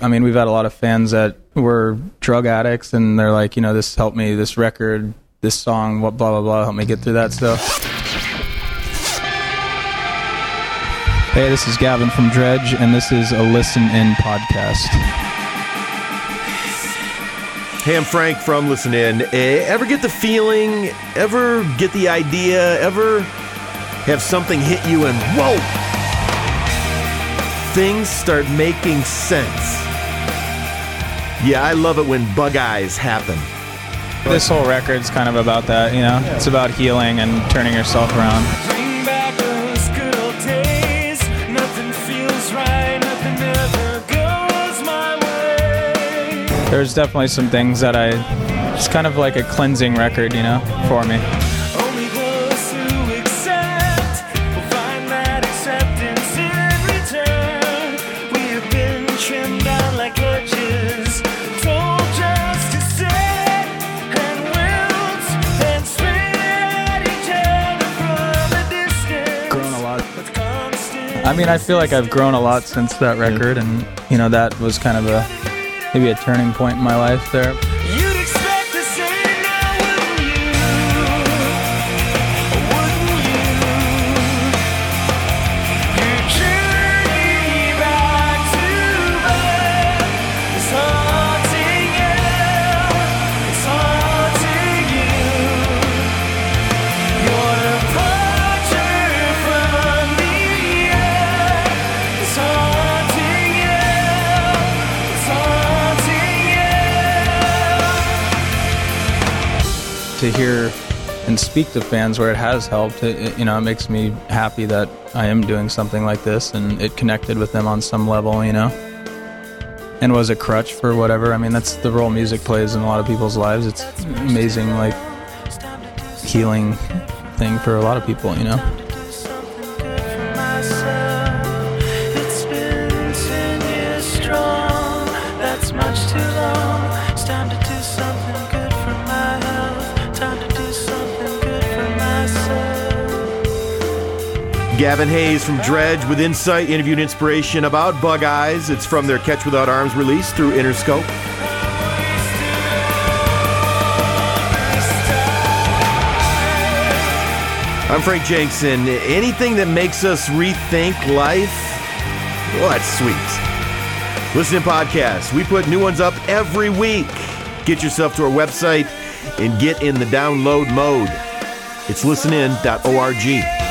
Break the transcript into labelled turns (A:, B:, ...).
A: I mean, we've had a lot of fans that were drug addicts, and they're like, you know, this helped me, this record, this song, what blah blah blah, helped me get through that stuff. Hey, this is Gavin from Dredg, and this is a Listen In podcast.
B: Hey, I'm Frank from Listen In. Eh, ever get the feeling, ever get the idea, ever have something hit you and whoa, things start making sense? Yeah, I love it when bug eyes happen.
A: This whole record's kind of about that, you know? It's about healing and turning yourself around.
C: Bring back those good old days. Nothing feels right, nothing ever goes my way.
A: There's definitely some things that I. It's kind of like a cleansing record, you know, for me. I mean, I feel like I've grown a lot since that record, and, you know, that was kind of a. Maybe a turning point in my life there.
C: To
A: hear and speak to fans where it has helped, it, it- you know, it makes me happy that I am doing something like this and it connected with them on some level, you know, and was a crutch for whatever. I mean, that's the role music plays in a lot of people's lives. It's amazing, like healing thing for a lot of people, you know.
B: Gavin Hayes from Dredg with insight, interviewed inspiration about bug eyes. It's from their Catch Without Arms release through Interscope. I'm Frank Jenkson. Anything that makes us rethink life, well, that's sweet. Listen to podcasts. We put new ones up every week. Get yourself to our website and get in the download mode. It's listenin.org.